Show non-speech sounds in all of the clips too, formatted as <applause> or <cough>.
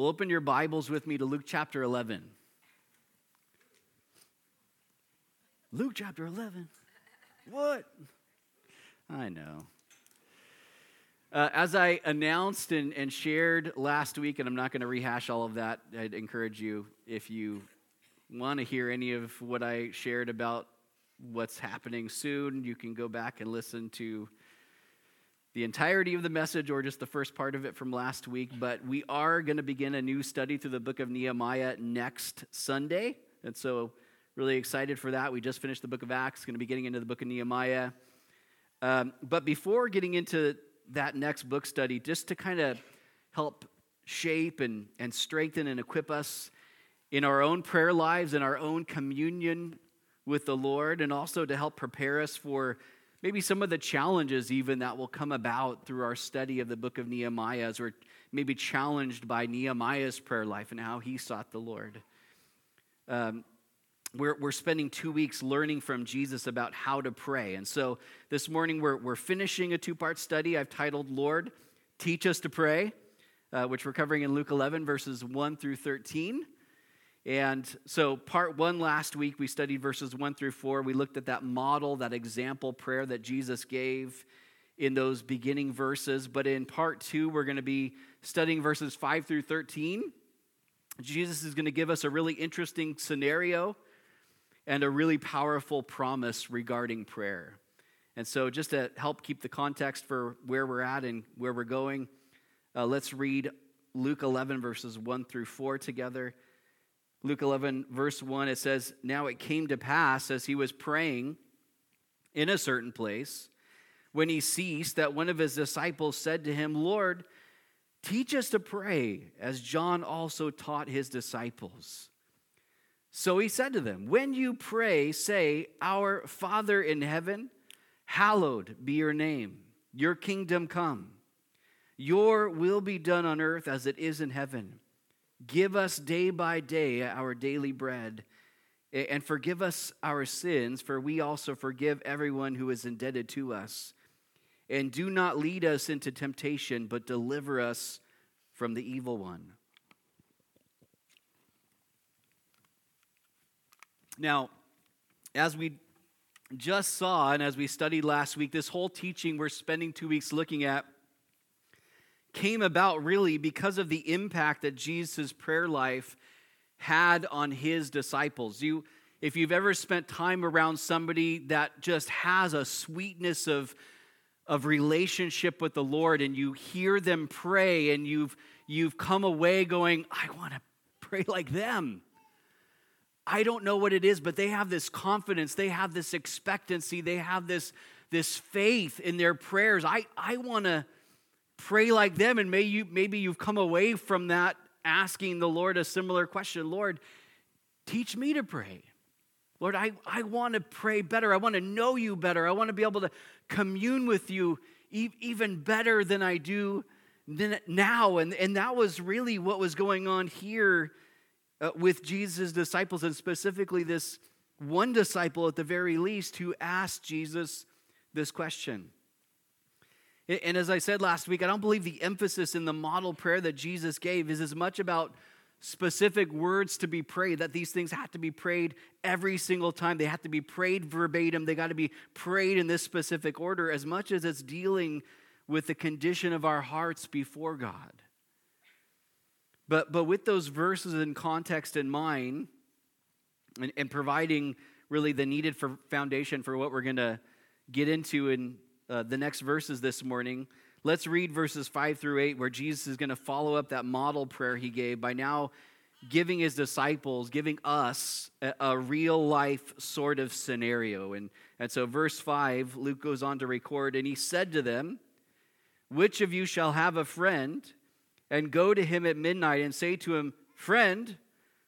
Well, open your Bibles with me to Luke chapter 11. Luke chapter 11. What? I know. Uh, as I announced and, and shared last week, and I'm not going to rehash all of that, I'd encourage you, if you want to hear any of what I shared about what's happening soon, you can go back and listen to the entirety of the message or just the first part of it from last week, but we are going to begin a new study through the book of Nehemiah next Sunday. And so, really excited for that. We just finished the book of Acts, going to be getting into the book of Nehemiah. Um, but before getting into that next book study, just to kind of help shape and, and strengthen and equip us in our own prayer lives and our own communion with the Lord, and also to help prepare us for maybe some of the challenges even that will come about through our study of the book of Nehemiah as we're maybe challenged by Nehemiah's prayer life and how he sought the Lord. Um, we're, we're spending two weeks learning from Jesus about how to pray. And so this morning we're, we're finishing a two part study I've titled, Lord, Teach Us to Pray, uh, which we're covering in Luke 11, verses 1 through 13. And so, part one last week, we studied verses one through four. We looked at that model, that example prayer that Jesus gave in those beginning verses. But in part two, we're going to be studying verses five through 13. Jesus is going to give us a really interesting scenario and a really powerful promise regarding prayer. And so, just to help keep the context for where we're at and where we're going, uh, let's read Luke 11, verses 1 through 4 together. Luke 11, verse 1, it says, Now it came to pass as he was praying in a certain place, when he ceased, that one of his disciples said to him, Lord, teach us to pray, as John also taught his disciples. So he said to them, When you pray, say, Our Father in heaven, hallowed be your name, your kingdom come. Your will be done on earth as it is in heaven. Give us day by day our daily bread, and forgive us our sins, for we also forgive everyone who is indebted to us. And do not lead us into temptation, but deliver us from the evil one. Now, as we just saw, and as we studied last week, this whole teaching we're spending two weeks looking at came about really because of the impact that Jesus' prayer life had on his disciples. You, if you've ever spent time around somebody that just has a sweetness of, of relationship with the Lord and you hear them pray and you've, you've come away going, I want to pray like them. I don't know what it is, but they have this confidence, they have this expectancy, they have this, this faith in their prayers. I, I want to pray like them and may you maybe you've come away from that asking the lord a similar question lord teach me to pray. Lord i, I want to pray better. I want to know you better. I want to be able to commune with you e- even better than i do than now. And, and that was really what was going on here uh, with jesus disciples and specifically this one disciple at the very least who asked jesus this question and as I said last week, I don't believe the emphasis in the model prayer that Jesus gave is as much about specific words to be prayed, that these things have to be prayed every single time. They have to be prayed verbatim. They got to be prayed in this specific order, as much as it's dealing with the condition of our hearts before God. But, but with those verses in context in mind, and, and providing really the needed for foundation for what we're going to get into in uh, the next verses this morning. Let's read verses 5 through 8, where Jesus is going to follow up that model prayer he gave by now giving his disciples, giving us a, a, real life sort of scenario. And, and so, verse 5, Luke goes on to record, and he said to them, Which of you shall have a friend and go to him at midnight and say to him, Friend,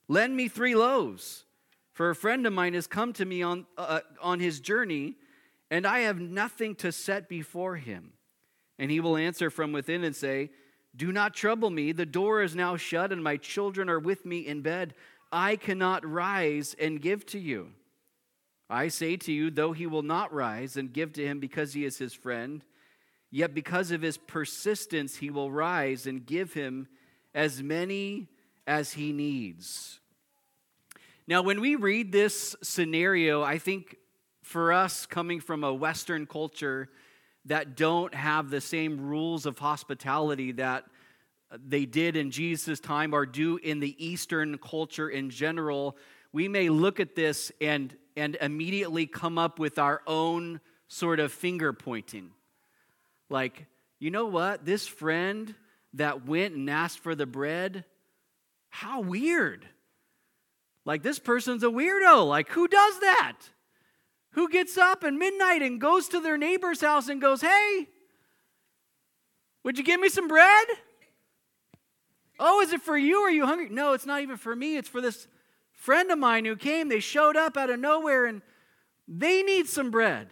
lend me three loaves, for a friend of mine has come to me on, uh, on his journey and I have nothing to set before him. And he will answer from within and say, Do not trouble me. The door is now shut, and my children are with me in bed. I cannot rise and give to you. I say to you, though he will not rise and give to him because he is his friend, yet because of his persistence he will rise and give him as many as he needs. Now, when we read this scenario, I think for us coming from a Western culture that don't have the same rules of hospitality that they did in Jesus' time or do in the Eastern culture in general, we may look at this and, and immediately come up with our own sort of finger pointing. Like, you know what? This friend that went and asked for the bread, how weird. Like, this person's a weirdo. Like, who does that? Who gets up at midnight and goes to their neighbor's house and goes, Hey, would you give me some bread? Oh, is it for you? Are you hungry? No, it's not even for me. It's for this friend of mine who came. They showed up out of nowhere and they need some bread.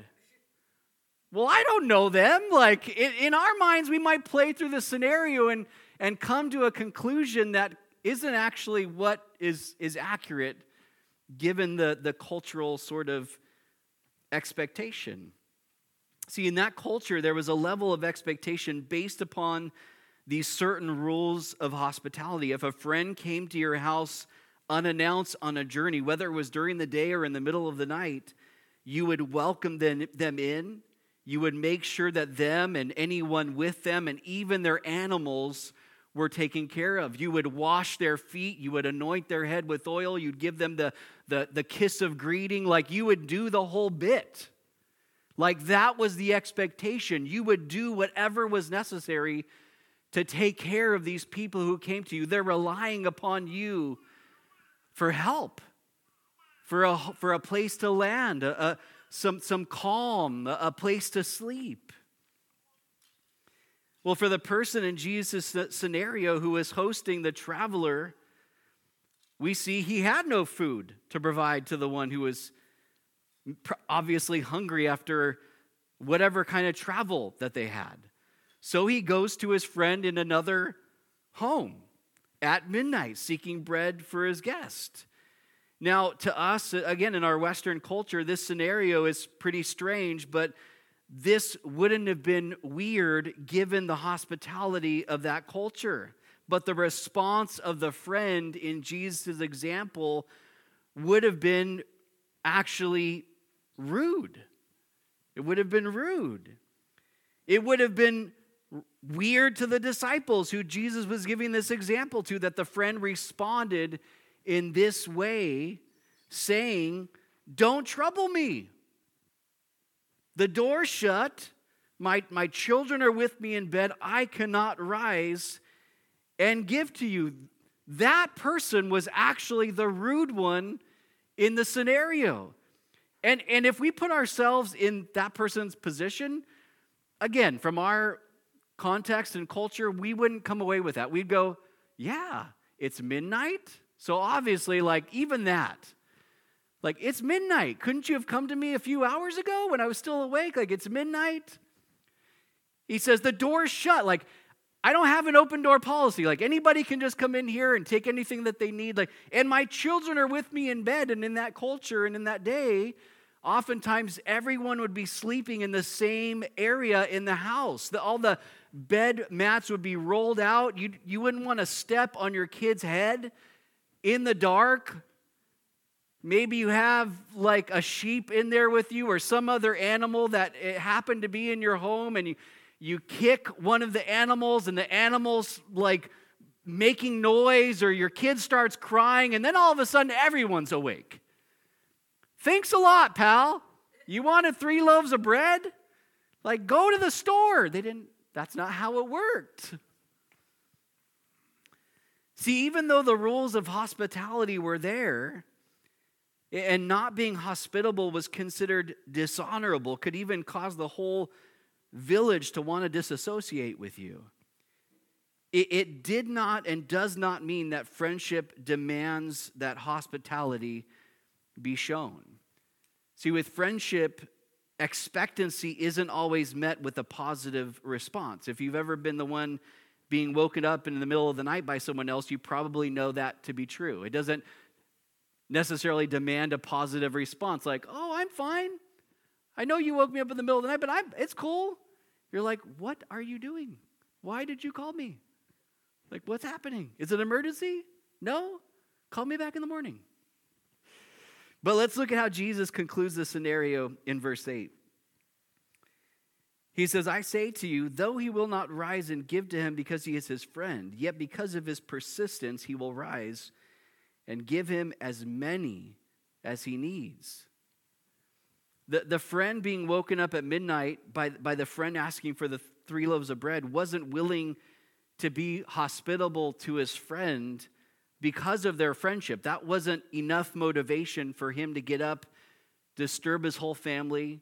Well, I don't know them. Like, in our minds, we might play through the scenario and, and come to a conclusion that isn't actually what is, is accurate given the, the cultural sort of expectation. See, in that culture, there was a level of expectation based upon these certain rules of hospitality. If a friend came to your house unannounced on a journey, whether it was during the day or in the middle of the night, you would welcome them, them in. You would make sure that them and anyone with them and even their animals were taken care of. You would wash their feet, you would anoint their head with oil, you'd give them the, the, the kiss of greeting, like you would do the whole bit. Like that was the expectation. You would do whatever was necessary to take care of these people who came to you. They're relying upon you for help, for a, for a place to land, a, a, some, some calm, a, a place to sleep. Well, for the person in Jesus' scenario who was hosting the traveler, we see he had no food to provide to the one who was obviously hungry after whatever kind of travel that they had. So he goes to his friend in another home at midnight seeking bread for his guest. Now, to us, again, in our Western culture, this scenario is pretty strange, but this wouldn't have been weird given the hospitality of that culture. But the response of the friend in Jesus' example would have been actually rude. It would have been rude. It would have been weird to the disciples who Jesus was giving this example to that the friend responded in this way, saying, Don't trouble me. The door shut. My, my children are with me in bed. I cannot rise and give to you. That person was actually the rude one in the scenario. And, and if we put ourselves in that person's position, again, from our context and culture, we wouldn't come away with that. We'd go, yeah, it's midnight. So obviously, like, even that, like, it's midnight. Couldn't you have come to me a few hours ago when I was still awake? Like, it's midnight. He says, the door's shut. Like, I don't have an open door policy. Like, anybody can just come in here and take anything that they need. Like, and my children are with me in bed. And in that culture and in that day, oftentimes everyone would be sleeping in the same area in the house. The, all the bed mats would be rolled out. You, you wouldn't want to step on your kid's head in the dark Maybe you have like a sheep in there with you or some other animal that happened to be in your home and you, you kick one of the animals and the animal's like making noise or your kid starts crying and then all of a sudden everyone's awake. Thanks a lot, pal. You wanted three loaves of bread? Like go to the store. They didn't that's not how it worked. See, even though the rules of hospitality were there, and not being hospitable was considered dishonorable, could even cause the whole village to want to disassociate with you. It, it, did not and does not mean that friendship demands that hospitality be shown. See, with friendship, expectancy isn't always met with a positive response. If you've ever been the one being woken up in the middle of the night by someone else, you probably know that to be true. It doesn't necessarily demand a positive response like, oh, I'm fine. I know you woke me up in the middle of the night, but I'm, it's cool. You're like, what are you doing? Why did you call me? Like, what's happening? Is it an emergency? No? Call me back in the morning. But let's look at how Jesus concludes the scenario in verse 8. He says, I say to you, though he will not rise and give to him because he is his friend, yet because of his persistence, he will rise and give him as many as he needs. The, the friend being woken up at midnight by, by the friend asking for the three loaves of bread wasn't willing to be hospitable to his friend because of their friendship. That wasn't enough motivation for him to get up, disturb his whole family,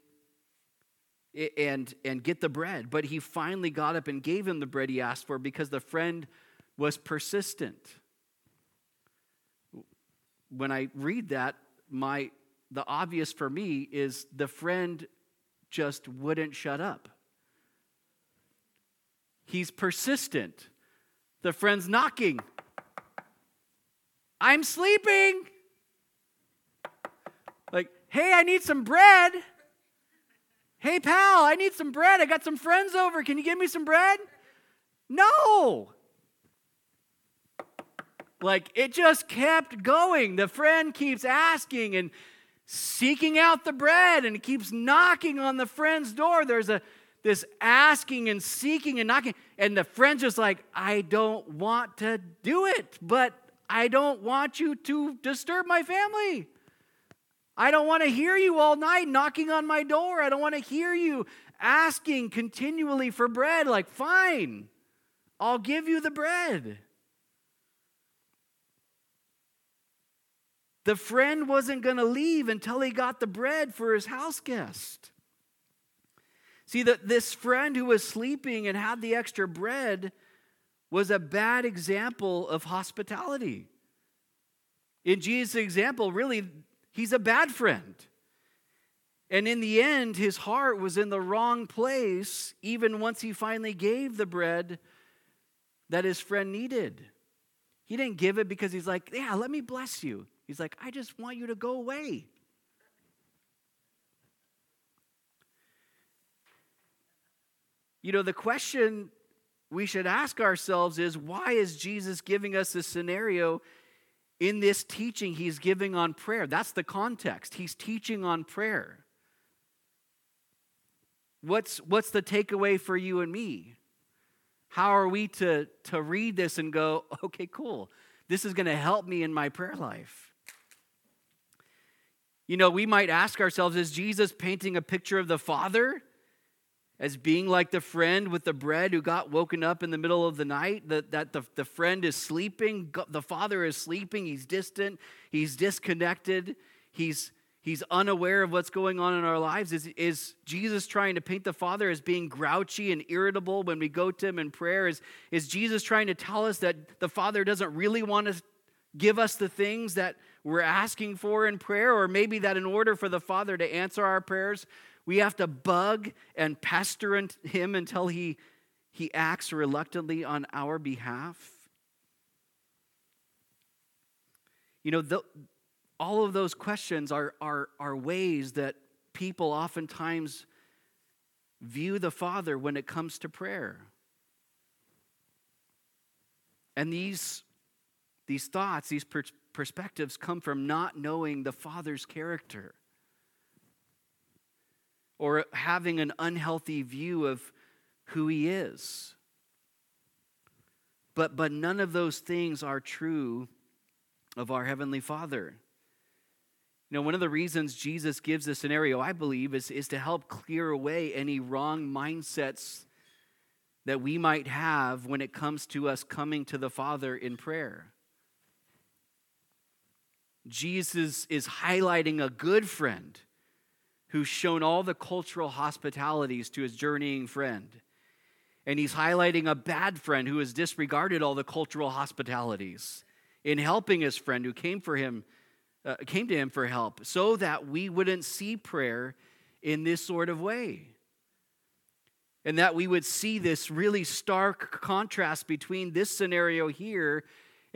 and, and get the bread. But he finally got up and gave him the bread he asked for because the friend was persistent. When I read that, my the obvious for me is the friend just wouldn't shut up. He's persistent. The friend's knocking. I'm sleeping. Like, hey, I need some bread. Hey, pal, I need some bread. I got some friends over. Can you give me some bread? No. Like, it just kept going. The friend keeps asking and seeking out the bread and keeps knocking on the friend's door. There's a this asking and seeking and knocking. And the friend's just like, I don't want to do it, but I don't want you to disturb my family. I don't want to hear you all night knocking on my door. I don't want to hear you asking continually for bread. Like, fine, I'll give you the bread. The friend wasn't going to leave until he got the bread for his house guest. See, that this friend who was sleeping and had the extra bread was a bad example of hospitality. In Jesus' example, really, he's a bad friend. And in the end, his heart was in the wrong place, even once he finally gave the bread that his friend needed. He didn't give it because he's like, Yeah, let me bless you. He's like, I just want you to go away. You know, the question we should ask ourselves is why is Jesus giving us this scenario in this teaching he's giving on prayer? That's the context. He's teaching on prayer. What's, what's the takeaway for you and me? How are we to, to read this and go, okay, cool, this is going to help me in my prayer life? You know, we might ask ourselves, is Jesus painting a picture of the Father? as being like the friend with the bread who got woken up in the middle of the night, that, that the, the friend is sleeping, the father is sleeping, he's distant, he's disconnected, he's, he's unaware of what's going on in our lives. Is, is Jesus trying to paint the father as being grouchy and irritable when we go to him in prayer? Is, is Jesus trying to tell us that the father doesn't really want to give us the things that we're asking for in prayer? Or maybe that in order for the father to answer our prayers, we have to bug and pester him until he, he acts reluctantly on our behalf. You know, the, all of those questions are, are, are ways that people oftentimes view the Father when it comes to prayer. And these, these thoughts, these per- perspectives come from not knowing the Father's character or having an unhealthy view of who he is. But, but none of those things are true of our Heavenly Father. You know, one of the reasons Jesus gives this scenario, I believe, is, is to help clear away any wrong mindsets that we might have when it comes to us coming to the Father in prayer. Jesus is highlighting a good friend who's shown all the cultural hospitalities to his journeying friend. And he's highlighting a bad friend who has disregarded all the cultural hospitalities in helping his friend who came for him uh, came to him for help so that we wouldn't see prayer in this sort of way. And that we would see this really stark contrast between this scenario here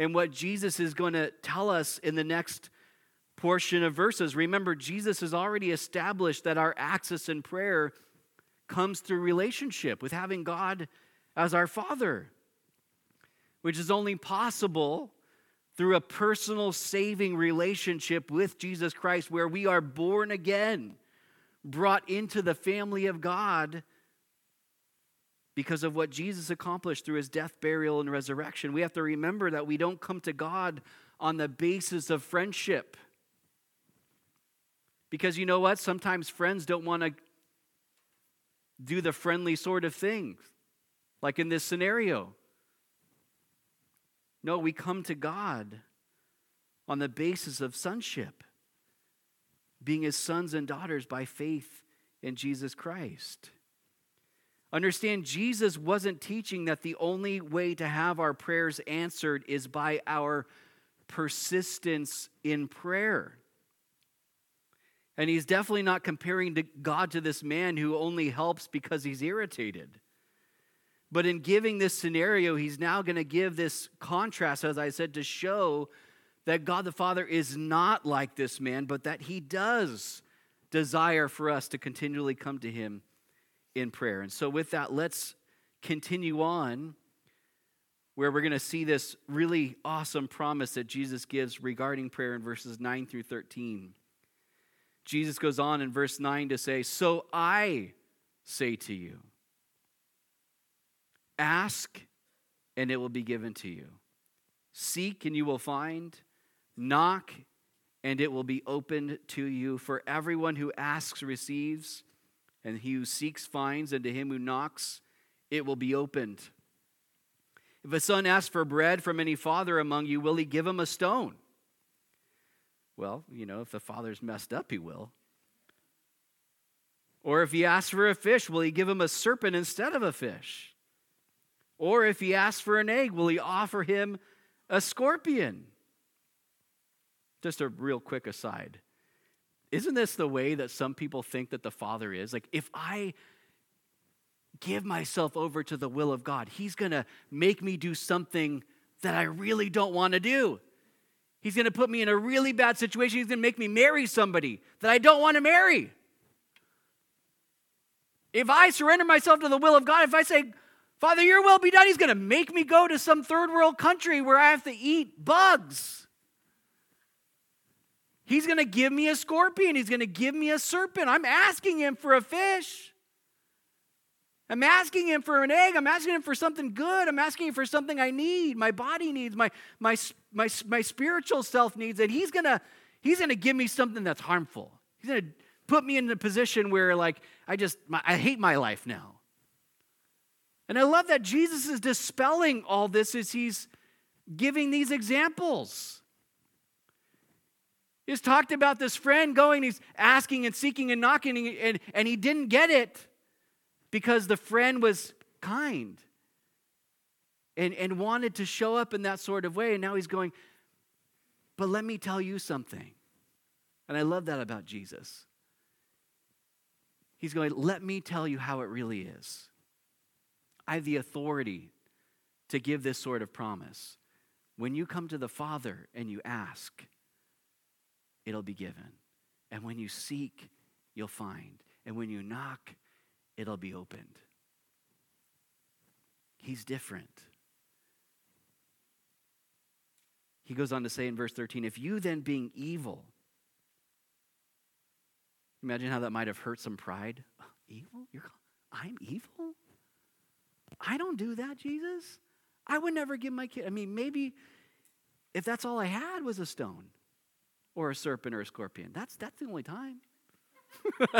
and what Jesus is going to tell us in the next portion of verses. Remember, Jesus has already established that our access in prayer comes through relationship with having God as our Father. which is only possible through a personal saving relationship with Jesus Christ, where we are born again, brought into the family of God because of what Jesus accomplished through his death, burial, and resurrection. We have to remember that we don't come to God on the basis of friendship. Because you know what? Sometimes friends don't want to do the friendly sort of things, like in this scenario. No, we come to God on the basis of sonship, being his sons and daughters by faith in Jesus Christ. Understand, Jesus wasn't teaching that the only way to have our prayers answered is by our persistence in prayer. And he's definitely not comparing to God to this man who only helps because he's irritated. But in giving this scenario, he's now going to give this contrast, as I said, to show that God the Father is not like this man, but that he does desire for us to continually come to him in prayer. And so, with that, let's continue on where we're going to see this really awesome promise that Jesus gives regarding prayer in verses 9 through 13. Jesus goes on in verse 9 to say, So I say to you, Ask, and it will be given to you. Seek, and you will find. Knock, and it will be opened to you. For everyone who asks receives, and he who seeks finds, and to him who knocks, it will be opened. If a son asks for bread from any father among you, will he give him a stone? Well, you know, if the father's messed up, he will. Or if he asks for a fish, will he give him a serpent instead of a fish? Or if he asks for an egg, will he offer him a scorpion? Just a real quick aside. Isn't this the way that some people think that the Father is? Like, if I give myself over to the will of God, He's going to make me do something that I really don't want to do. He's going to put me in a really bad situation. He's going to make me marry somebody that I don't want to marry. If I surrender myself to the will of God, if I say, Father, your will be done. He's going to make me go to some third world country where I have to eat bugs. He's going to give me a scorpion. He's going to give me a serpent. I'm asking him for a fish. I'm asking him for an egg. I'm asking him for something good. I'm asking him for something I need, my body needs, my, my, my, my spiritual self needs. And he's going to he's going to give me something that's harmful. He's going to put me in a position where, like, I just, my, I hate my life now. And I love that Jesus is dispelling all this as he's giving these examples. He's talked about this friend going, he's asking and seeking and knocking, and, and he didn't get it because the friend was kind and, and wanted to show up in that sort of way. And now he's going, but let me tell you something. And I love that about Jesus. He's going, let me tell you how it really is. I have the authority to give this sort of promise. When you come to the Father and you ask, it'll be given. And when you seek, you'll find. And when you knock, it'll be opened. He's different. He goes on to say in verse 13, if you then being evil, imagine how that might have hurt some pride. Evil? You're, I'm evil? I don't do that, Jesus. I would never give my kid. I mean, maybe if that's all I had was a stone or a serpent or a scorpion, that's, that's the only time. <laughs>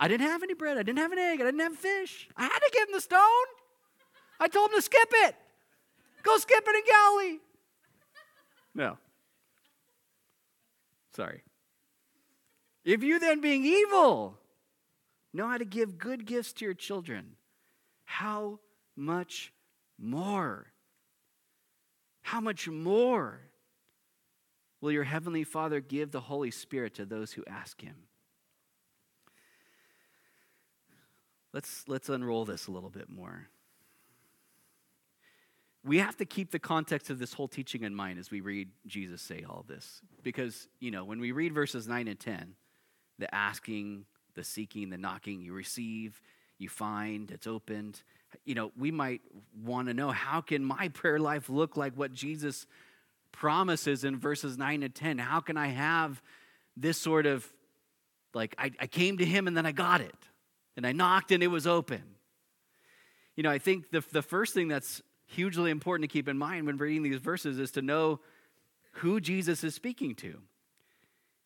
I didn't have any bread. I didn't have an egg. I didn't have fish. I had to give him the stone. I told him to skip it. Go skip it in Galilee. No. Sorry. If you then, being evil, know how to give good gifts to your children, how much more? How much more will your Heavenly Father give the Holy Spirit to those who ask Him? Let's, let's unroll this a little bit more. We have to keep the context of this whole teaching in mind as we read Jesus say all this. Because, you know, when we read verses 9 and 10, the asking, the seeking, the knocking, you receive, you find, it's opened. you know, we might want to know how can my prayer life look like what Jesus promises in verses 9 and 10? How can I have this sort of like I, I came to him and then I got it, and I knocked and it was open? You know, I think the, the first thing that's hugely important to keep in mind when reading these verses is to know who Jesus is speaking to.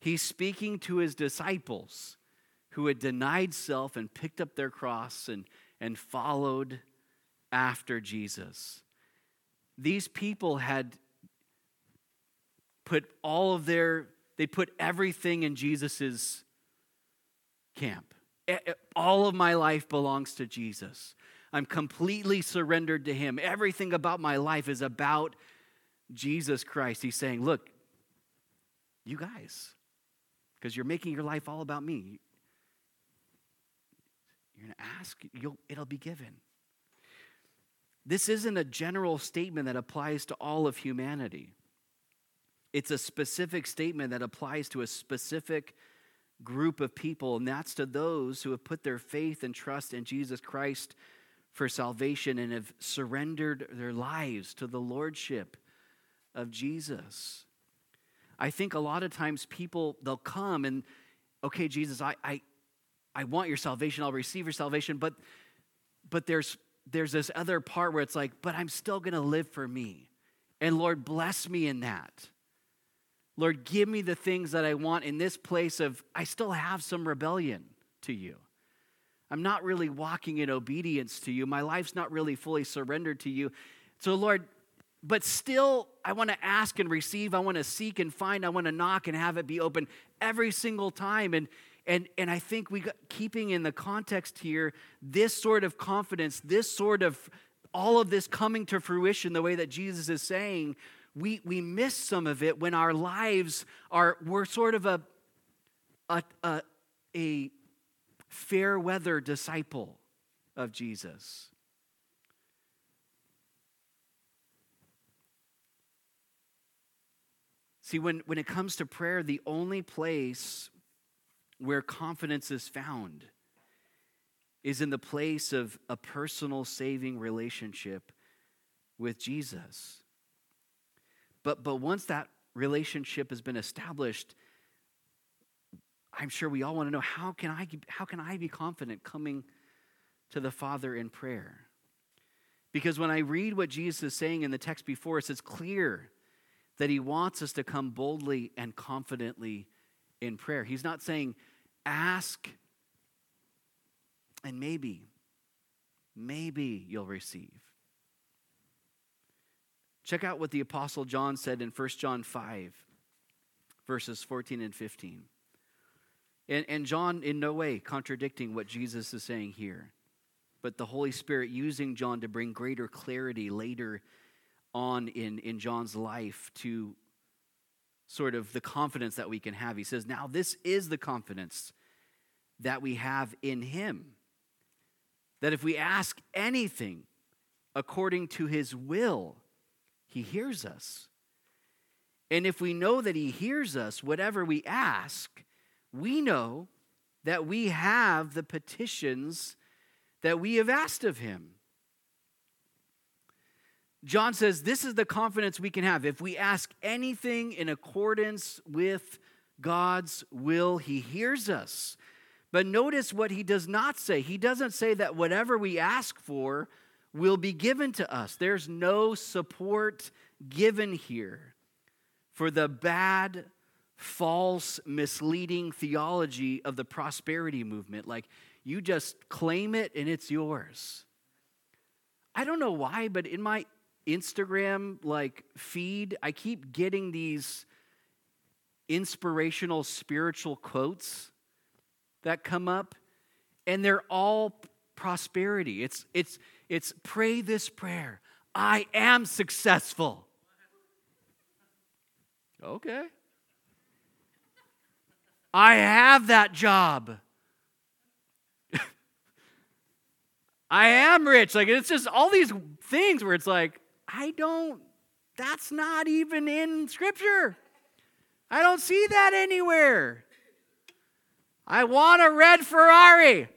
He's speaking to his disciples who had denied self and picked up their cross and, and followed after Jesus. These people had put all of their, they put everything in Jesus's camp. All of my life belongs to Jesus. I'm completely surrendered to Him. Everything about my life is about Jesus Christ. He's saying, Look, you guys, because you're making your life all about me, you're going to ask, you'll, it'll be given. This isn't a general statement that applies to all of humanity. It's a specific statement that applies to a specific group of people, and that's to those who have put their faith and trust in Jesus Christ for salvation and have surrendered their lives to the lordship of Jesus. I think a lot of times people, they'll come and, okay, Jesus, I, I, I want your salvation, I'll receive your salvation, but, but there's, there's this other part where it's like, but I'm still to live for me. And Lord, bless me in that. Lord, give me the things that I want in this place of, I still have some rebellion to you. I'm not really walking in obedience to you. My life's not really fully surrendered to you. So, Lord, but still, I want to ask and receive. I want to seek and find. I want to knock and have it be open every single time. And, and, and I think we got, keeping in the context here, this sort of confidence, this sort of all of this coming to fruition, the way that Jesus is saying, we, we miss some of it when our lives are, we're sort of a, a, a, a fair weather disciple of Jesus. See, when, when it comes to prayer, the only place where confidence is found is in the place of a personal saving relationship with Jesus. But, but once that relationship has been established, I'm sure we all want to know how can I, how can I be confident coming to the Father in prayer? Because when I read what Jesus is saying in the text before us, it's clear that he wants us to come boldly and confidently in prayer. He's not saying, ask and maybe, maybe you'll receive. Check out what the Apostle John said in 1 John 5, verses 14 and 15. And, and John, in no way contradicting what Jesus is saying here, but the Holy Spirit using John to bring greater clarity later on in, in John's life to sort of the confidence that we can have. He says, Now, this is the confidence that we have in Him. That if we ask anything according to His will, He hears us. And if we know that He hears us, whatever we ask, we know that we have the petitions that we have asked of Him. John says this is the confidence we can have. If we ask anything in accordance with God's will, He hears us. But notice what He does not say. He doesn't say that whatever we ask for will be given to us. There's no support given here for the bad, false, misleading theology of the prosperity movement. Like, you just claim it and it's yours. I don't know why, but in my Instagram like feed, I keep getting these inspirational spiritual quotes that come up and they're all prosperity. It's it's it's pray this prayer. I am successful. Okay. I have that job. <laughs> I am rich. Like it's just all these things where it's like I don't, that's not even in Scripture. I don't see that anywhere. I want a red Ferrari.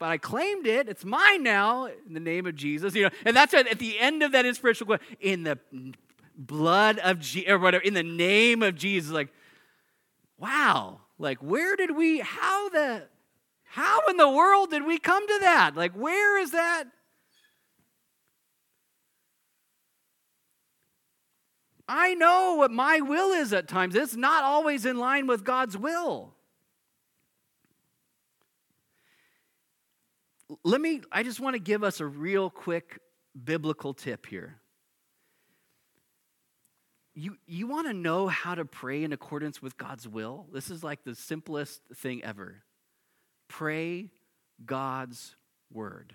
But I claimed it. It's mine now in the name of Jesus. You know, and that's at, the end of that inspirational quote, in the blood of Jesus, or whatever, in the name of Jesus. Like, wow, like where did we, how the, how in the world did we come to that? Like, where is that? I know what my will is at times. It's not always in line with God's will. Let me, I just want to give us a real quick biblical tip here. You, you want to know how to pray in accordance with God's will? This is like the simplest thing ever. Pray God's word.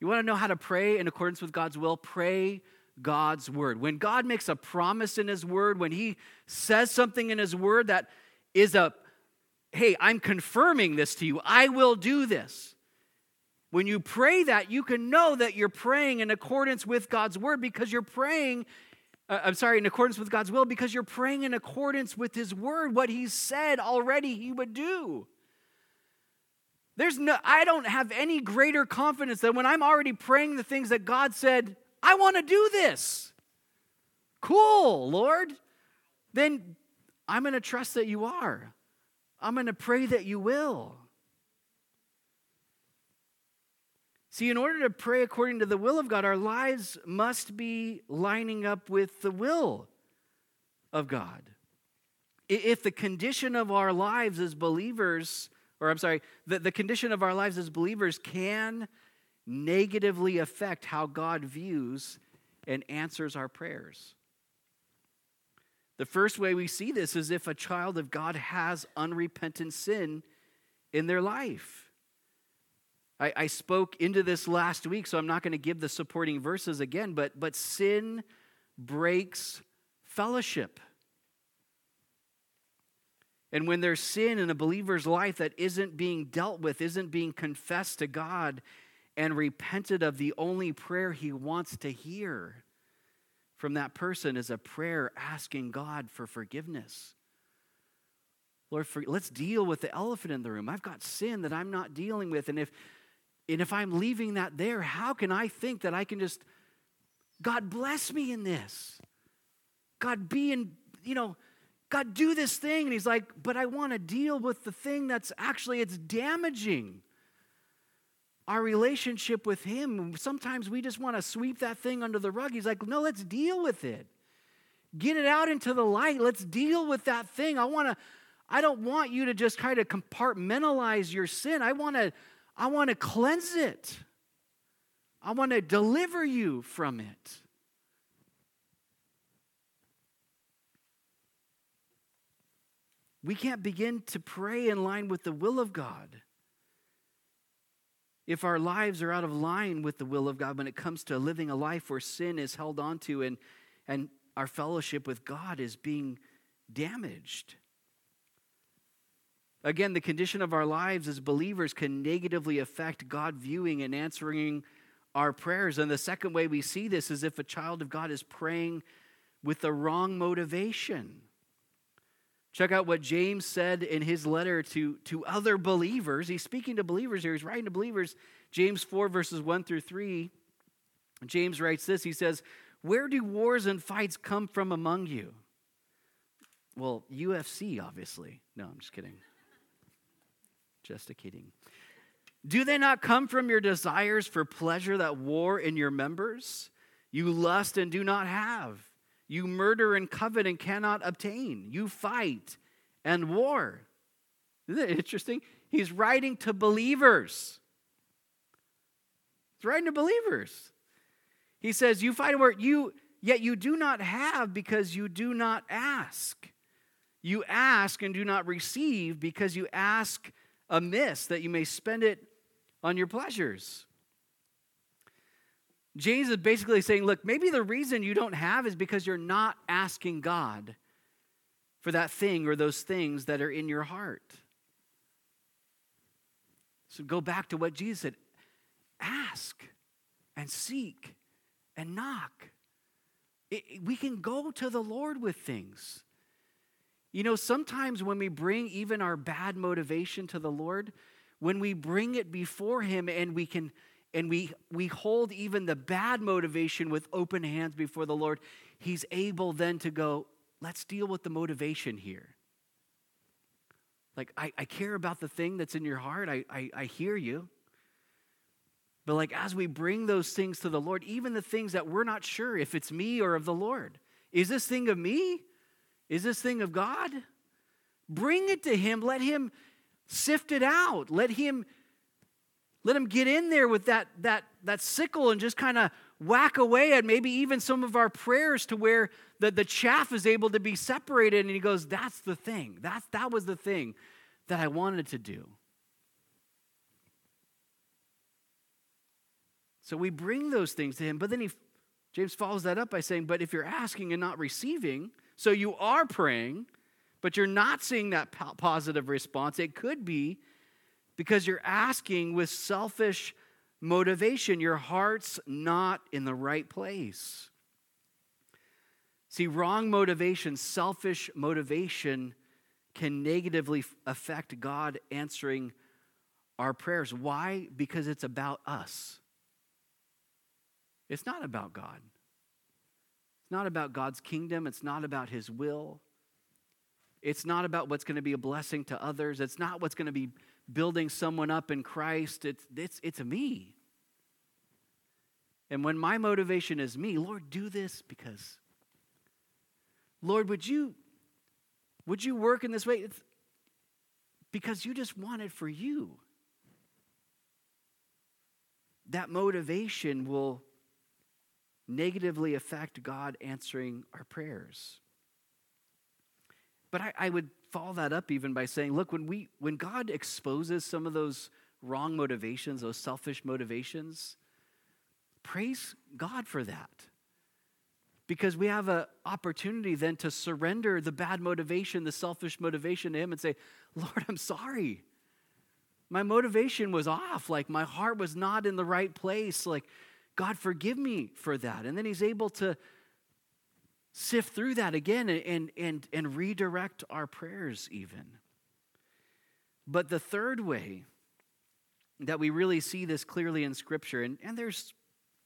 You want to know how to pray in accordance with God's will? Pray God's word. When God makes a promise in his word, when he says something in his word that is a, hey, I'm confirming this to you, I will do this. When you pray that, you can know that you're praying in accordance with God's word because you're praying, uh, I'm sorry, in accordance with God's will because you're praying in accordance with His word, what He said already He would do. There's no, I don't have any greater confidence than when I'm already praying the things that God said, I want to do this. Cool, Lord. Then I'm going to trust that you are. I'm going to pray that you will. See, in order to pray according to the will of God, our lives must be lining up with the will of God. If the condition of our lives as believers, or I'm sorry, the, the condition of our lives as believers can negatively affect how God views and answers our prayers. The first way we see this is if a child of God has unrepentant sin in their life. I, I spoke into this last week, so I'm not going to give the supporting verses again, but, but sin breaks fellowship. And when there's sin in a believer's life that isn't being dealt with, isn't being confessed to God and repented of, the only prayer he wants to hear from that person is a prayer asking God for forgiveness. Lord, for, let's deal with the elephant in the room. I've got sin that I'm not dealing with. And if and if I'm leaving that there, how can I think that I can just, God bless me in this? God be in, you know, God do this thing. And he's like, but I want to deal with the thing that's actually, it's damaging our relationship with him. Sometimes we just want to sweep that thing under the rug. He's like, no, let's deal with it. Get it out into the light. Let's deal with that thing. I want to, I don't want you to just kind of compartmentalize your sin. I want to I want to cleanse it. I want to deliver you from it. We can't begin to pray in line with the will of God if our lives are out of line with the will of God when it comes to living a life where sin is held onto and, and our fellowship with God is being damaged. Again, the condition of our lives as believers can negatively affect God viewing and answering our prayers. And the second way we see this is if a child of God is praying with the wrong motivation. Check out what James said in his letter to, to other believers. He's speaking to believers here, he's writing to believers. James 4, verses 1 through 3. James writes this He says, Where do wars and fights come from among you? Well, UFC, obviously. No, I'm just kidding. Just a kidding. Do they not come from your desires for pleasure that war in your members? You lust and do not have. You murder and covet and cannot obtain. You fight and war. Isn't it interesting? He's writing to believers. He's writing to believers. He says, You fight and war, you, yet you do not have because you do not ask. You ask and do not receive because you ask amiss that you may spend it on your pleasures. James is basically saying, look, maybe the reason you don't have is because you're not asking God for that thing or those things that are in your heart. So go back to what Jesus said ask and seek and knock. It, we can go to the Lord with things. You know, sometimes when we bring even our bad motivation to the Lord, when we bring it before him and we can and we we hold even the bad motivation with open hands before the Lord, he's able then to go, let's deal with the motivation here. Like, I, I care about the thing that's in your heart. I, I, I hear you. But like as we bring those things to the Lord, even the things that we're not sure if it's me or of the Lord, is this thing of me? Is this thing of God? Bring it to him. Let him sift it out. Let him let him get in there with that that that sickle and just kind of whack away at maybe even some of our prayers to where the, the chaff is able to be separated. And he goes, That's the thing. That's that was the thing that I wanted to do. So we bring those things to him, but then he James follows that up by saying, But if you're asking and not receiving, so you are praying, but you're not seeing that positive response, it could be because you're asking with selfish motivation. Your heart's not in the right place. See, wrong motivation, selfish motivation, can negatively affect God answering our prayers. Why? Because it's about us. It's not about God. It's not about God's kingdom. It's not about His will. It's not about what's going to be a blessing to others. It's not what's going to be building someone up in Christ. It's, it's, it's me. And when my motivation is me, Lord, do this because, Lord, would you, would you work in this way? It's because you just want it for you. That motivation will negatively affect God answering our prayers. But I, I, would follow that up even by saying, look, when we when God exposes some of those wrong motivations, those selfish motivations, praise God for that. Because we have an opportunity then to surrender the bad motivation, the selfish motivation to Him and say, Lord, I'm sorry. My motivation was off. Like my heart was not in the right place. Like, God, forgive me for that. And then He's able to sift through that again and, and, and redirect our prayers, even. But the third way that we really see this clearly in Scripture, and, and there's,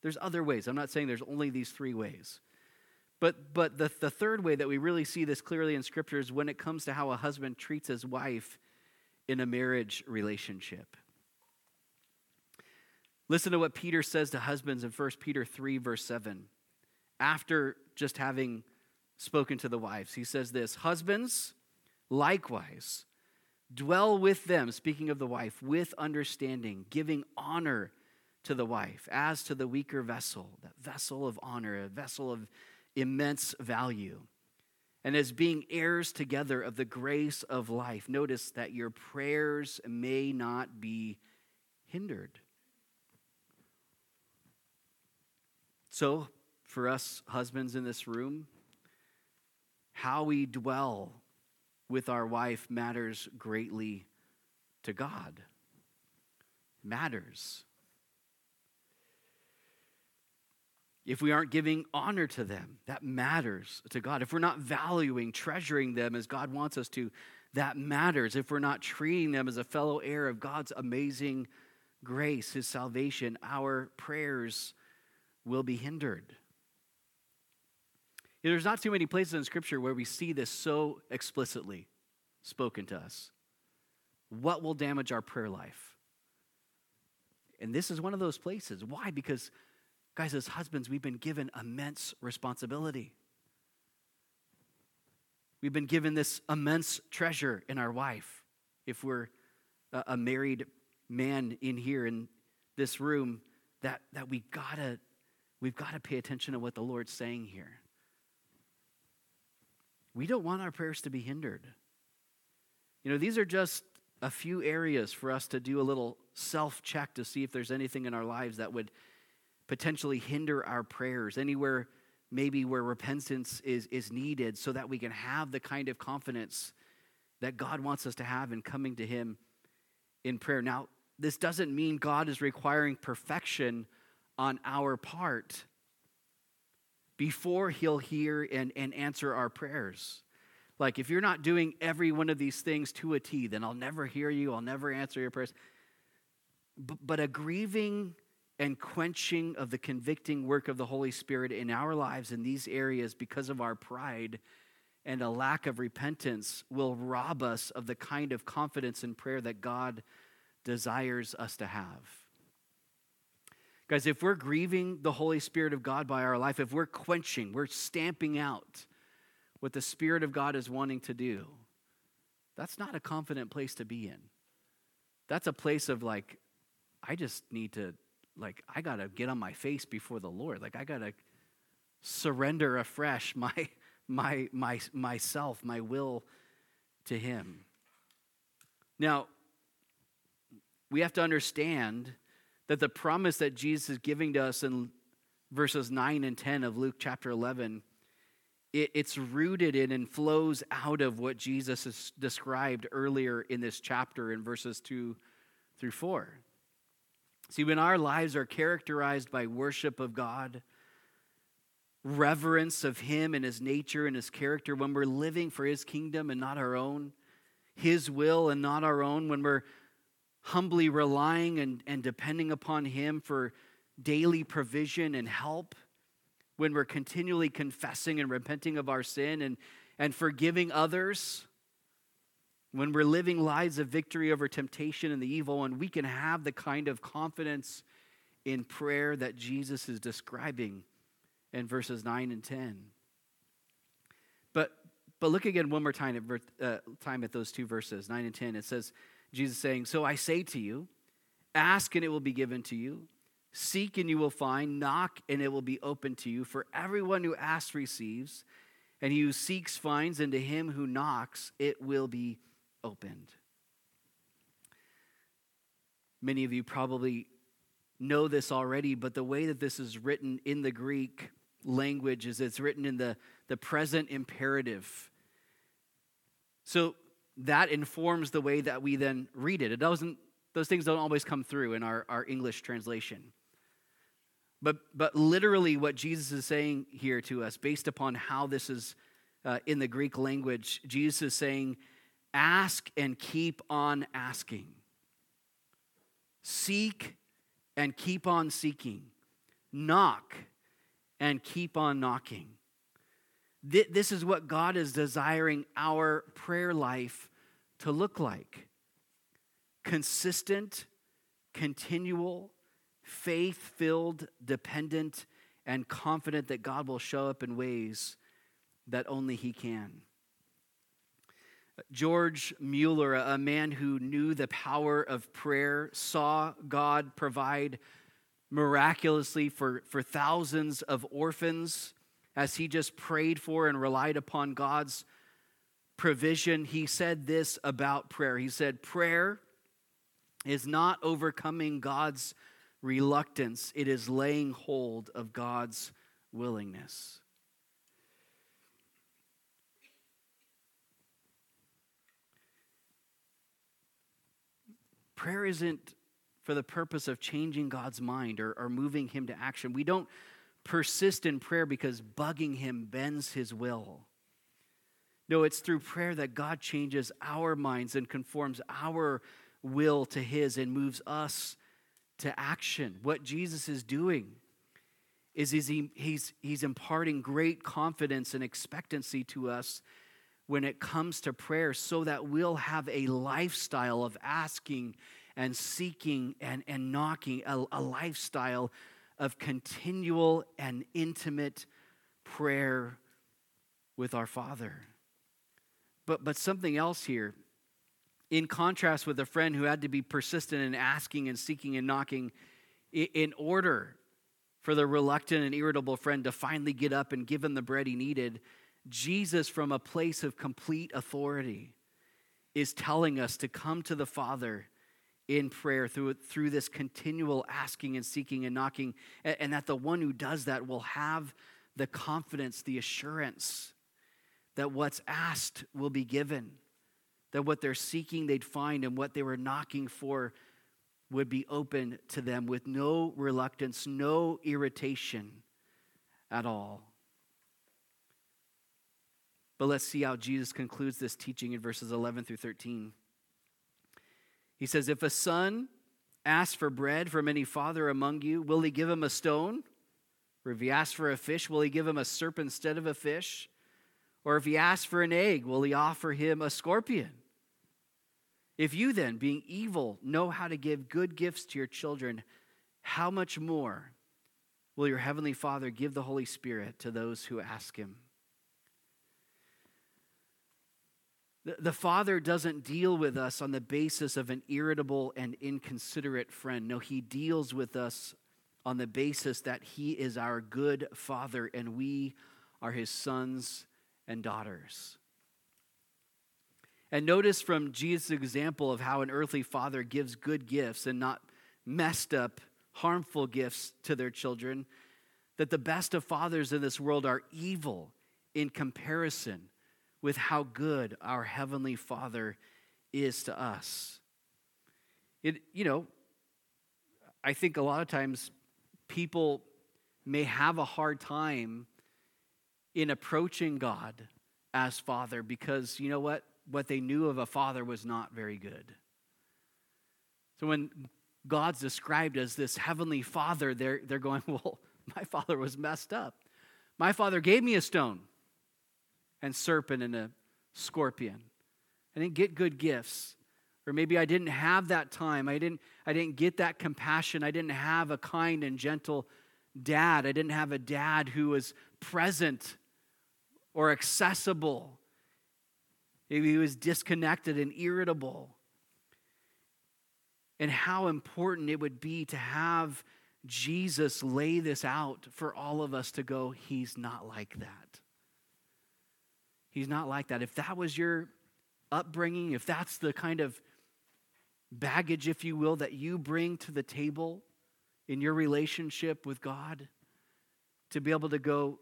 there's other ways, I'm not saying there's only these three ways. But, but the, the third way that we really see this clearly in Scripture is when it comes to how a husband treats his wife in a marriage relationship. Listen to what Peter says to husbands in 1 Peter 3, verse 7. After just having spoken to the wives, he says this Husbands, likewise, dwell with them, speaking of the wife, with understanding, giving honor to the wife as to the weaker vessel, that vessel of honor, a vessel of immense value. And as being heirs together of the grace of life, notice that your prayers may not be hindered. So, for us husbands in this room, how we dwell with our wife matters greatly to God. Matters. If we aren't giving honor to them, that matters to God. If we're not valuing, treasuring them as God wants us to, that matters. If we're not treating them as a fellow heir of God's amazing grace, His salvation, our prayers will be hindered. There's not too many places in Scripture where we see this so explicitly spoken to us. What will damage our prayer life? And this is one of those places. Why? Because, guys, as husbands, we've been given immense responsibility. We've been given this immense treasure in our wife. If we're a married man in here in this room, that, that we gotta we've got to pay attention to what the Lord's saying here. We don't want our prayers to be hindered. You know, these are just a few areas for us to do a little self check to see if there's anything in our lives that would potentially hinder our prayers, anywhere maybe where repentance is, is needed, so that we can have the kind of confidence that God wants us to have in coming to Him in prayer. Now, this doesn't mean God is requiring perfection on our part before he'll hear and, and answer our prayers. Like, if you're not doing every one of these things to a T, then I'll never hear you, I'll never answer your prayers. but a grieving and quenching of the convicting work of the Holy Spirit in our lives in these areas because of our pride and a lack of repentance will rob us of the kind of confidence in prayer that God desires us to have. Guys, if we're grieving the Holy Spirit of God by our life, if we're quenching, we're stamping out what the Spirit of God is wanting to do, that's not a confident place to be in. That's a place of like, I just need to like I got to get on my face before the Lord. Like I got to surrender afresh <laughs> my my my myself, my will to him. Now, we have to understand that the promise that Jesus is giving to us in verses 9 and 10 of Luke chapter 11 it, it's rooted in and flows out of what Jesus has described earlier in this chapter in verses 2 through 4. See, when our lives are characterized by worship of God, reverence of Him and His nature and His character, when we're living for His kingdom and not our own, His will and not our own, when we're humbly relying and, and depending upon Him for daily provision and help, when we're continually confessing and repenting of our sin and, and forgiving others, when we're living lives of victory over temptation and the evil and we can have the kind of confidence in prayer that Jesus is describing in verses 9 and 10. But, but look again one more time at, uh, time at those two verses, 9 and 10. It says, Jesus saying, So I say to you, ask and it will be given to you, seek and you will find, knock and it will be open to you. For everyone who asks receives, and he who seeks finds, and to him who knocks it will be opened. Many of you probably know this already, but the way that this is written in the Greek language is it's written in the, the present imperative. So that informs the way that we then read it. It doesn't, those things don't always come through in our, our English translation. But, but literally, what Jesus is saying here to us, based upon how this is uh, in the Greek language, Jesus is saying, Ask and keep on asking. Seek and keep on seeking. Knock and keep on knocking. This is what God is desiring our prayer life to look like consistent, continual, faith filled, dependent, and confident that God will show up in ways that only He can. George Mueller, a man who knew the power of prayer, saw God provide miraculously for, for thousands of orphans as he just prayed for and relied upon God's provision. He said this about prayer. He said, Prayer is not overcoming God's reluctance, it is laying hold of God's willingness. Prayer isn't for the purpose of changing God's mind or, or moving him to action. We don't persist in prayer because bugging him bends his will. No, it's through prayer that God changes our minds and conforms our will to his and moves us to action. What Jesus is doing is he's, he's, he's imparting great confidence and expectancy to us when it comes to prayer so that we'll have a lifestyle of asking and seeking and, and knocking, a, a lifestyle of continual and intimate prayer with our Father. But, but something else here, in contrast with a friend who had to be persistent in asking and seeking and knocking, in order for the reluctant and irritable friend to finally get up and give him the bread he needed, Jesus, from a place of complete authority, is telling us to come to the Father in prayer through, through this continual asking and seeking and knocking, and, and that the one who does that will have the confidence, the assurance that what's asked will be given, that what they're seeking they'd find, and what they were knocking for would be open to them with no reluctance, no irritation at all. But let's see how Jesus concludes this teaching in verses 11 through 13. He says, If a son asks for bread from any father among you, will he give him a stone? Or if he asks for a fish, will he give him a serpent instead of a fish? Or if he asks for an egg, will he offer him a scorpion? If you then, being evil, know how to give good gifts to your children, how much more will your heavenly Father give the Holy Spirit to those who ask him? The Father doesn't deal with us on the basis of an irritable and inconsiderate friend. No, He deals with us on the basis that He is our good Father and we are His sons and daughters. And notice from Jesus' example of how an earthly father gives good gifts and not messed up, harmful gifts to their children, that the best of fathers in this world are evil in comparison with how good our Heavenly Father is to us. It, you know, I think a lot of times people may have a hard time in approaching God as Father because you know what? What they knew of a father was not very good. So when God's described as this heavenly father, they're, they're going, <laughs> Well, my father was messed up. My father gave me a stone and serpent and a scorpion. I didn't get good gifts. Or maybe I didn't have that time. I didn't, I didn't get that compassion. I didn't have a kind and gentle dad. I didn't have a dad who was present or accessible. Maybe he was disconnected and irritable. And how important it would be to have Jesus lay this out for all of us to go, He's not like that. He's not like that. If that was your upbringing, if that's the kind of baggage, if you will, that you bring to the table in your relationship with God, to be able to go,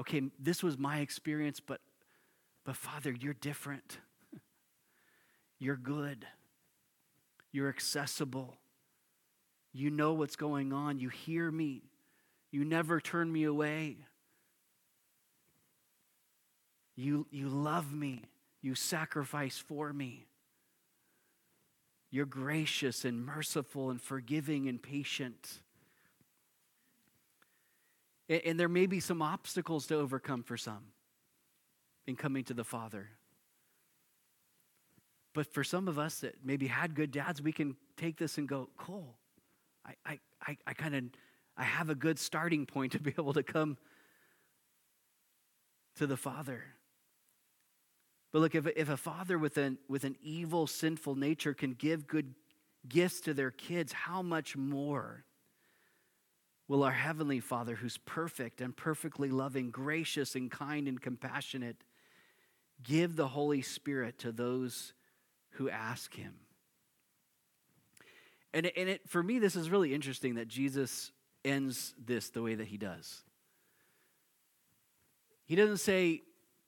okay, this was my experience, but, but Father, you're different. <laughs> You're good. You're accessible. You know what's going on. You hear me. You never turn me away. You, you love me. You sacrifice for me. You're gracious and merciful and forgiving and patient. And, there may be some obstacles to overcome for some in coming to the Father. But for some of us that maybe had good dads, we can take this and go, cool. I, I, I, I kind of I have a good starting point <laughs> to be able to come to the Father. But look, if, if a father with an, with an evil, sinful nature can give good gifts to their kids, how much more will our Heavenly Father, who's perfect and perfectly loving, gracious and kind and compassionate, give the Holy Spirit to those who ask Him? And, and it, for me, this is really interesting that Jesus ends this the way that He does. He doesn't say,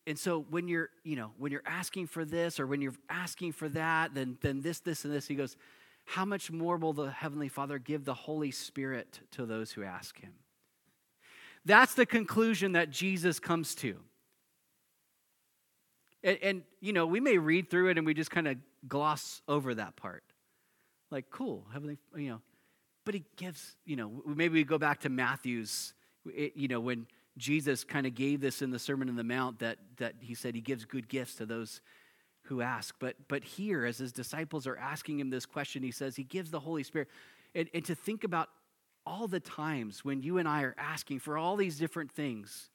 and so when you're you know when you're asking for this or when you're asking for that then then this this and this he goes how much more will the heavenly father give the holy spirit to those who ask him? That's the conclusion that jesus comes to. And, and you know we may read through it and we just kind of gloss over that part. Like cool heavenly you know but he gives you know maybe we go back to matthew's you know when Jesus kind of gave this in the Sermon on the Mount that, that he said he gives good gifts to those who ask. But, but here, as his disciples are asking him this question, he says he gives the Holy Spirit. And, and to think about all the times when you and I are asking for all these different things,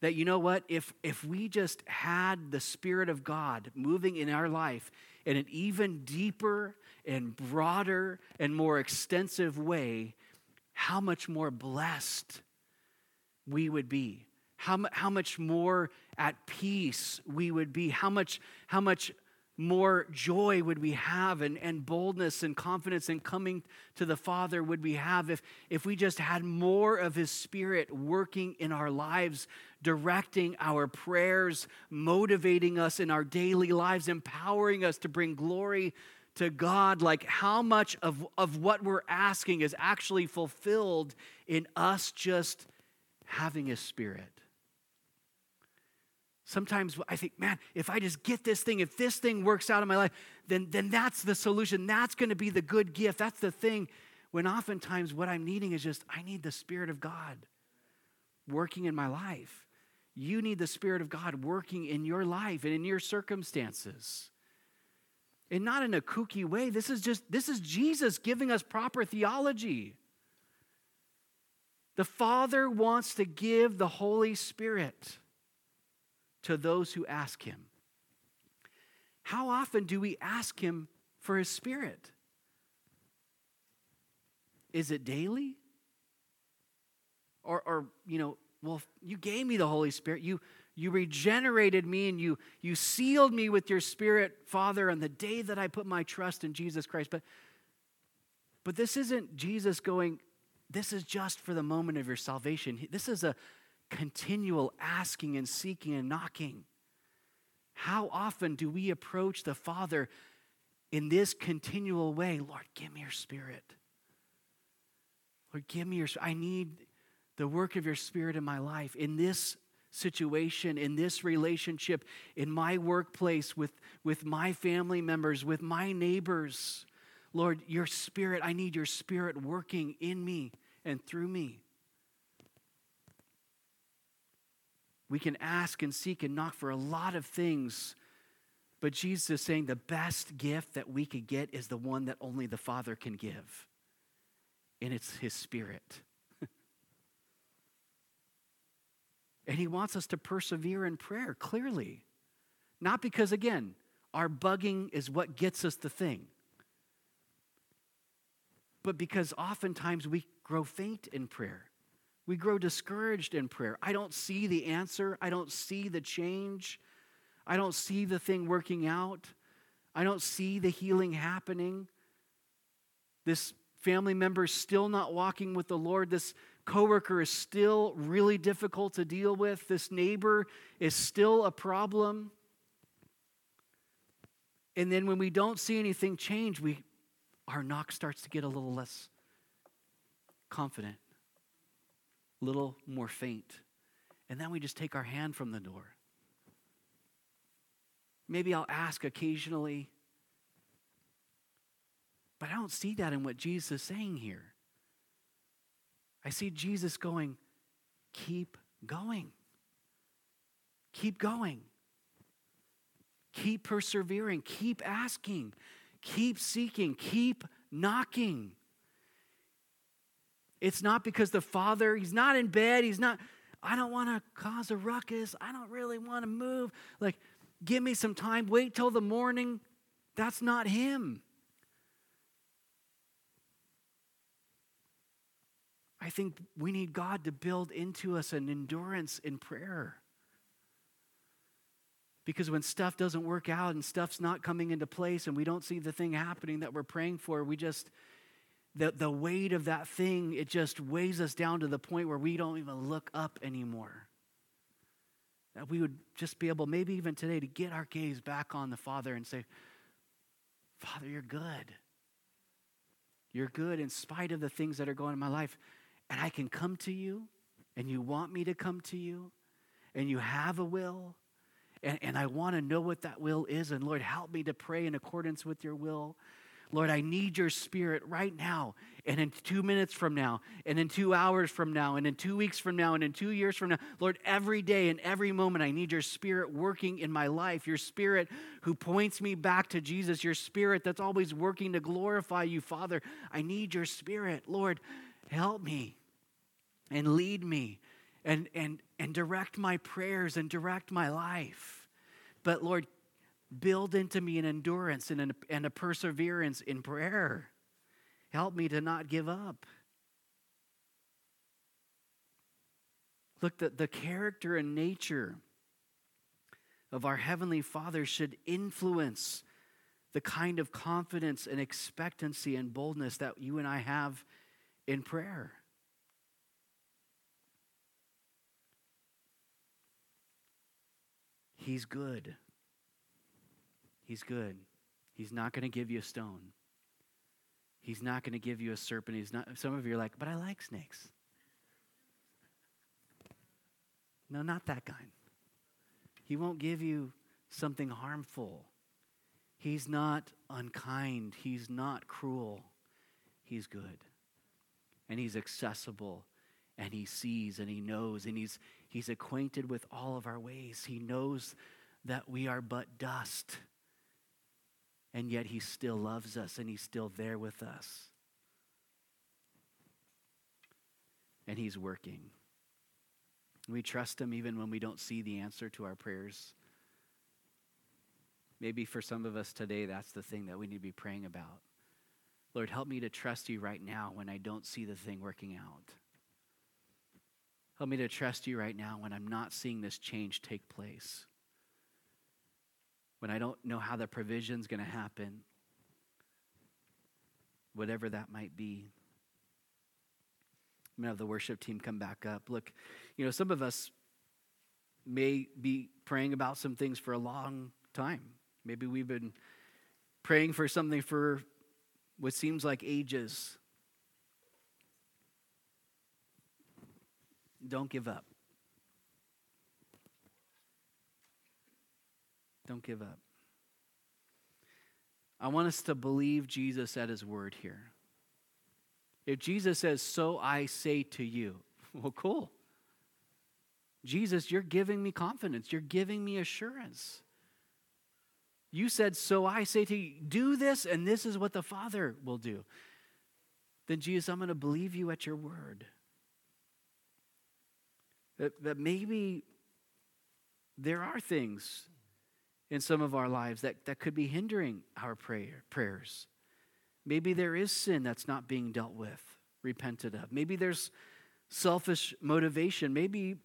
that you know what if if we just had the spirit of god moving in our life in an even deeper and broader and more extensive way how much more blessed we would be, how, how much more at peace we would be, how much, how much more joy would we have and, and boldness and confidence in coming to the Father would we have if, if we just had more of His Spirit working in our lives, directing our prayers, motivating us in our daily lives, empowering us to bring glory to God? Like, how much of, of what we're asking is actually fulfilled in us just having a spirit. Sometimes I think, man, if I just get this thing, if this thing works out in my life, then, then that's the solution. That's going to be the good gift. That's the thing. When oftentimes what I'm needing is just, I need the Spirit of God working in my life. You need the Spirit of God working in your life and in your circumstances. And not in a kooky way. This is just, this is Jesus giving us proper theology. The Father wants to give the Holy Spirit to those who ask Him. How often do we ask Him for His Spirit? Is it daily? Or, or you know, well, you gave me the Holy Spirit. You, you regenerated me and you, you sealed me with your Spirit, Father, on the day that I put my trust in Jesus Christ. But, but this isn't Jesus going, this is just for the moment of your salvation. This is a continual asking and seeking and knocking. How often do we approach the Father in this continual way? Lord, give me your spirit. Lord, give me your I need the work of your spirit in my life, in this situation, in this relationship, in my workplace, with, with my family members, with my neighbors. Lord, your spirit, I need your spirit working in me and through me. We can ask and seek and knock for a lot of things, but Jesus is saying the best gift that we could get is the one that only the Father can give, and it's His Spirit. <laughs> and He wants us to persevere in prayer, clearly. Not because, again, our bugging is what gets us the thing, but because oftentimes we grow faint in prayer. We grow discouraged in prayer. I don't see the answer. I don't see the change. I don't see the thing working out. I don't see the healing happening. This family member is still not walking with the Lord. This coworker is still really difficult to deal with. This neighbor is still a problem. And then when we don't see anything change, we our knock starts to get a little less confident little more faint. And then we just take our hand from the door. Maybe I'll ask occasionally, but I don't see that in what Jesus is saying here. I see Jesus going, keep going. Keep going. Keep persevering. Keep asking. Keep seeking. Keep knocking. It's not because the father, he's not in bed, he's not, I don't want to cause a ruckus, I don't really want to move. Like, give me some time, wait till the morning. That's not him. I think we need God to build into us an endurance in prayer. Because when stuff doesn't work out and stuff's not coming into place and we don't see the thing happening that we're praying for, we just the, the weight of that thing, it just weighs us down to the point where we don't even look up anymore. That we would just be able, maybe even today, to get our gaze back on the Father and say, Father, you're good. You're good in spite of the things that are going in my life. And I can come to you, and you want me to come to you, and you have a will. And, and I want to know what that will is. And Lord, help me to pray in accordance with your will. Lord, I need your spirit right now, and in two minutes from now, and in two hours from now, and in two weeks from now, and in two years from now. Lord, every day and every moment, I need your spirit working in my life. Your spirit who points me back to Jesus. Your spirit that's always working to glorify you, Father. I need your spirit. Lord, help me and lead me and, and, and direct my prayers and direct my life. But Lord, Build into me an endurance and, an, and a perseverance in prayer. Help me to not give up. Look, the, the character and nature of our Heavenly Father should influence the kind of confidence and expectancy and boldness that you and I have in prayer. He's good. He's good. He's not going to give you a stone. He's not going to give you a serpent. He's not. Some of you are like, but I like snakes. No, not that kind. He won't give you something harmful. He's not unkind. He's not cruel. He's good. And He's accessible. And He sees and He knows. And He's, he's acquainted with all of our ways. He knows that we are but dust. And yet He still loves us and He's still there with us. And He's working. We trust Him even when we don't see the answer to our prayers. Maybe for some of us today, that's the thing that we need to be praying about. Lord, help me to trust you right now when I don't see the thing working out. Help me to trust you right now when I'm not seeing this change take place. When I don't know how the provision's going to happen. Whatever that might be. I'm going to have the worship team come back up. Look, you know, some of us may be praying about some things for a long time. Maybe we've been praying for something for what seems like ages. Don't give up. Don't give up. I want us to believe Jesus at his word here. If Jesus says, So I say to you, <laughs> well, cool. Jesus, you're giving me confidence, you're giving me assurance. You said, So I say to you, do this, and this is what the Father will do. Then, Jesus, I'm going to believe you at your word. That, that maybe there are things in some of our lives that, that could be hindering our prayer, prayers. Maybe there is sin that's not being dealt with, repented of. Maybe there's selfish motivation. Maybe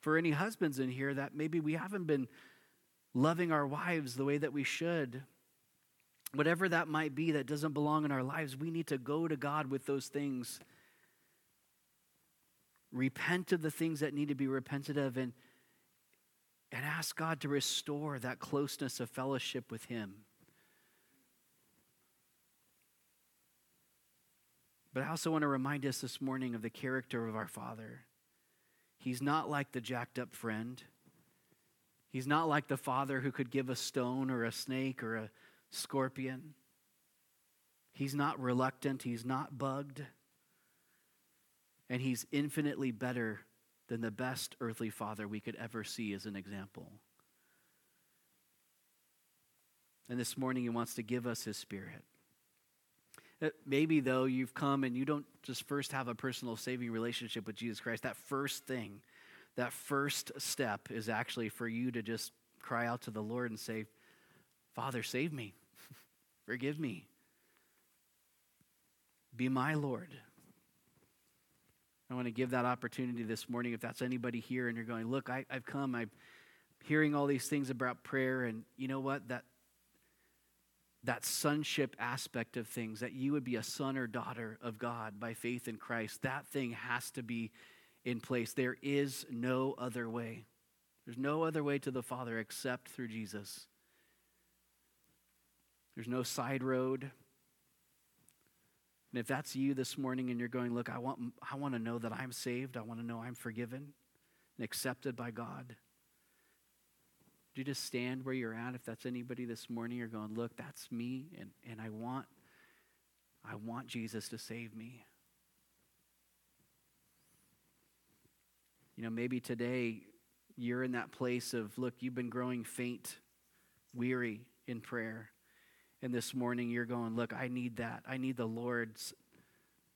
for any husbands in here, that maybe we haven't been loving our wives the way that we should. Whatever that might be that doesn't belong in our lives, we need to go to God with those things. Repent of the things that need to be repented of and, and ask God to restore that closeness of fellowship with Him. But I also want to remind us this morning of the character of our Father. He's not like the jacked up friend. He's not like the father who could give a stone or a snake or a scorpion. He's not reluctant, he's not bugged. And he's infinitely better than the best earthly father we could ever see as an example. And this morning, he wants to give us his spirit. Uh, maybe, though, you've come and you don't just first have a personal saving relationship with Jesus Christ. That first thing that first step is actually for you to just cry out to the Lord and say, Father, save me, <laughs> forgive me, be my Lord. I want to give that opportunity this morning. If that's anybody here and you're going, look, I, have come, I'm hearing all these things about prayer, and you know what? That that sonship aspect of things, that you would be a son or daughter of God by faith in Christ, that thing has to be in place. There is no other way. There's no other way to the Father except through Jesus. There's no side road. And if that's you this morning and you're going, look, I want, I want to know that I'm saved, I want to know I'm forgiven and accepted by God. Do you just stand where you're at? If that's anybody this morning, you're going, look, that's me, and, and I want, I want Jesus to save me. You know, maybe today you're in that place of, look, you've been growing faint, weary in prayer. And this morning you're going, look, I need that. I need the Lord's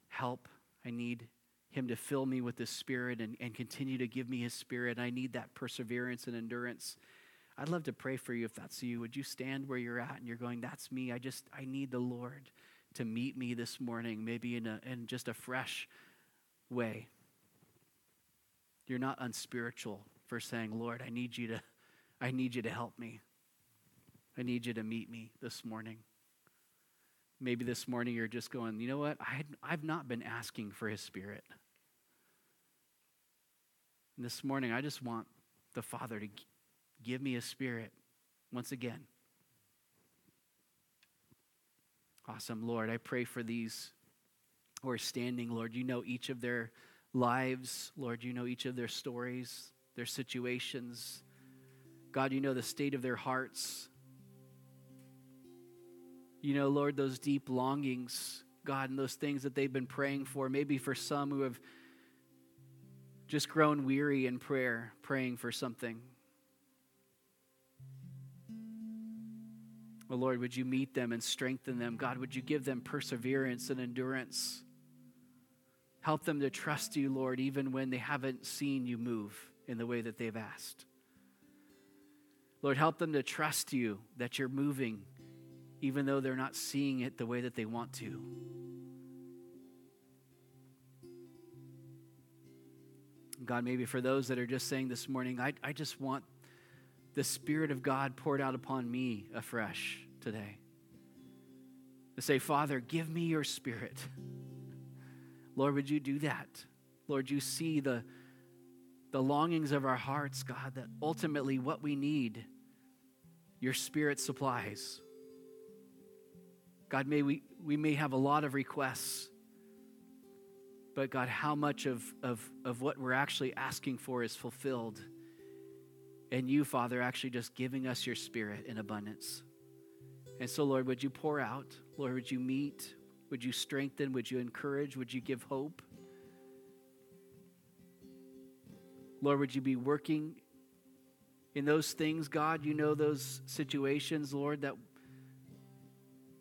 help. I need Him to fill me with His Spirit and, and continue to give me His Spirit. I need that perseverance and endurance. I'd love to pray for you if that's you. Would you stand where you're at and you're going, that's me. I just, I need the Lord to meet me this morning, maybe in, a, in just a fresh way. You're not unspiritual for saying, Lord, I need you to, I need you to help me. I need you to meet me this morning. Maybe this morning you're just going, you know what? I, I've not been asking for his spirit. And this morning, I just want the Father to give me a spirit once again. Awesome, Lord. I pray for these who are standing, Lord. You know each of their lives. Lord, you know each of their stories, their situations. God, you know the state of their hearts. You know, Lord, those deep longings, God, and those things that they've been praying for. Maybe for some who have just grown weary in prayer, praying for something. Well, Lord, would you meet them and strengthen them? God, would you give them perseverance and endurance? Help them to trust you, Lord, even when they haven't seen you move in the way that they've asked. Lord, help them to trust you that you're moving, even though they're not seeing it the way that they want to. God, maybe for those that are just saying this morning, I, I just want the Spirit of God poured out upon me afresh today. To say, Father, give me your Spirit. Lord, would you do that? Lord, you see the, the longings of our hearts, God, that ultimately what we need, your Spirit supplies. God, may we, we may have a lot of requests, but God, how much of, of, of what we're actually asking for is fulfilled? And you, Father, actually just giving us your Spirit in abundance. And so, Lord, would you pour out? Lord, would you meet? Would you strengthen? Would you encourage? Would you give hope? Lord, would you be working in those things, God? You know those situations, Lord, that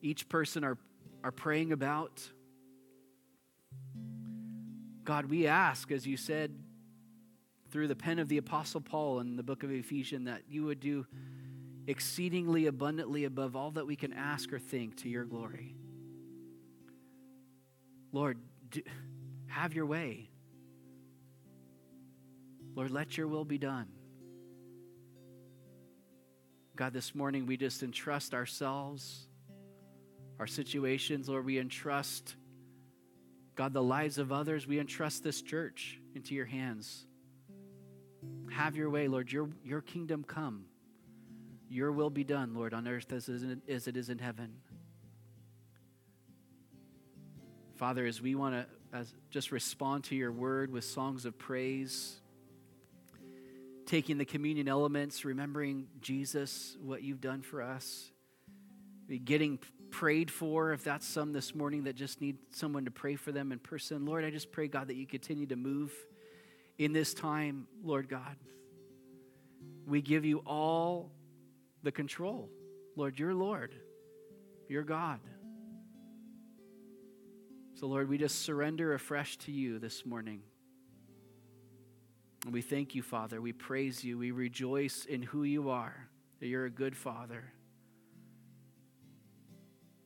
each person are, are praying about. God, we ask, as you said through the pen of the Apostle Paul in the book of Ephesians, that you would do exceedingly abundantly above all that we can ask or think to your glory. Lord, do, have your way. Lord, let your will be done. God, this morning we just entrust ourselves, our situations. Lord, we entrust, God, the lives of others. We entrust this church into your hands. Have your way, Lord. Your, your kingdom come. Your will be done, Lord, on earth as it is in heaven. Father, as we want to just respond to your word with songs of praise, taking the communion elements, remembering Jesus, what you've done for us, getting prayed for, if that's some this morning that just need someone to pray for them in person. Lord, I just pray, God, that you continue to move in this time, Lord God. We give you all the control. Lord, you're Lord, you're God. So, Lord, we just surrender afresh to you this morning. And we thank you, Father. We praise you. We rejoice in who you are, that you're a good Father.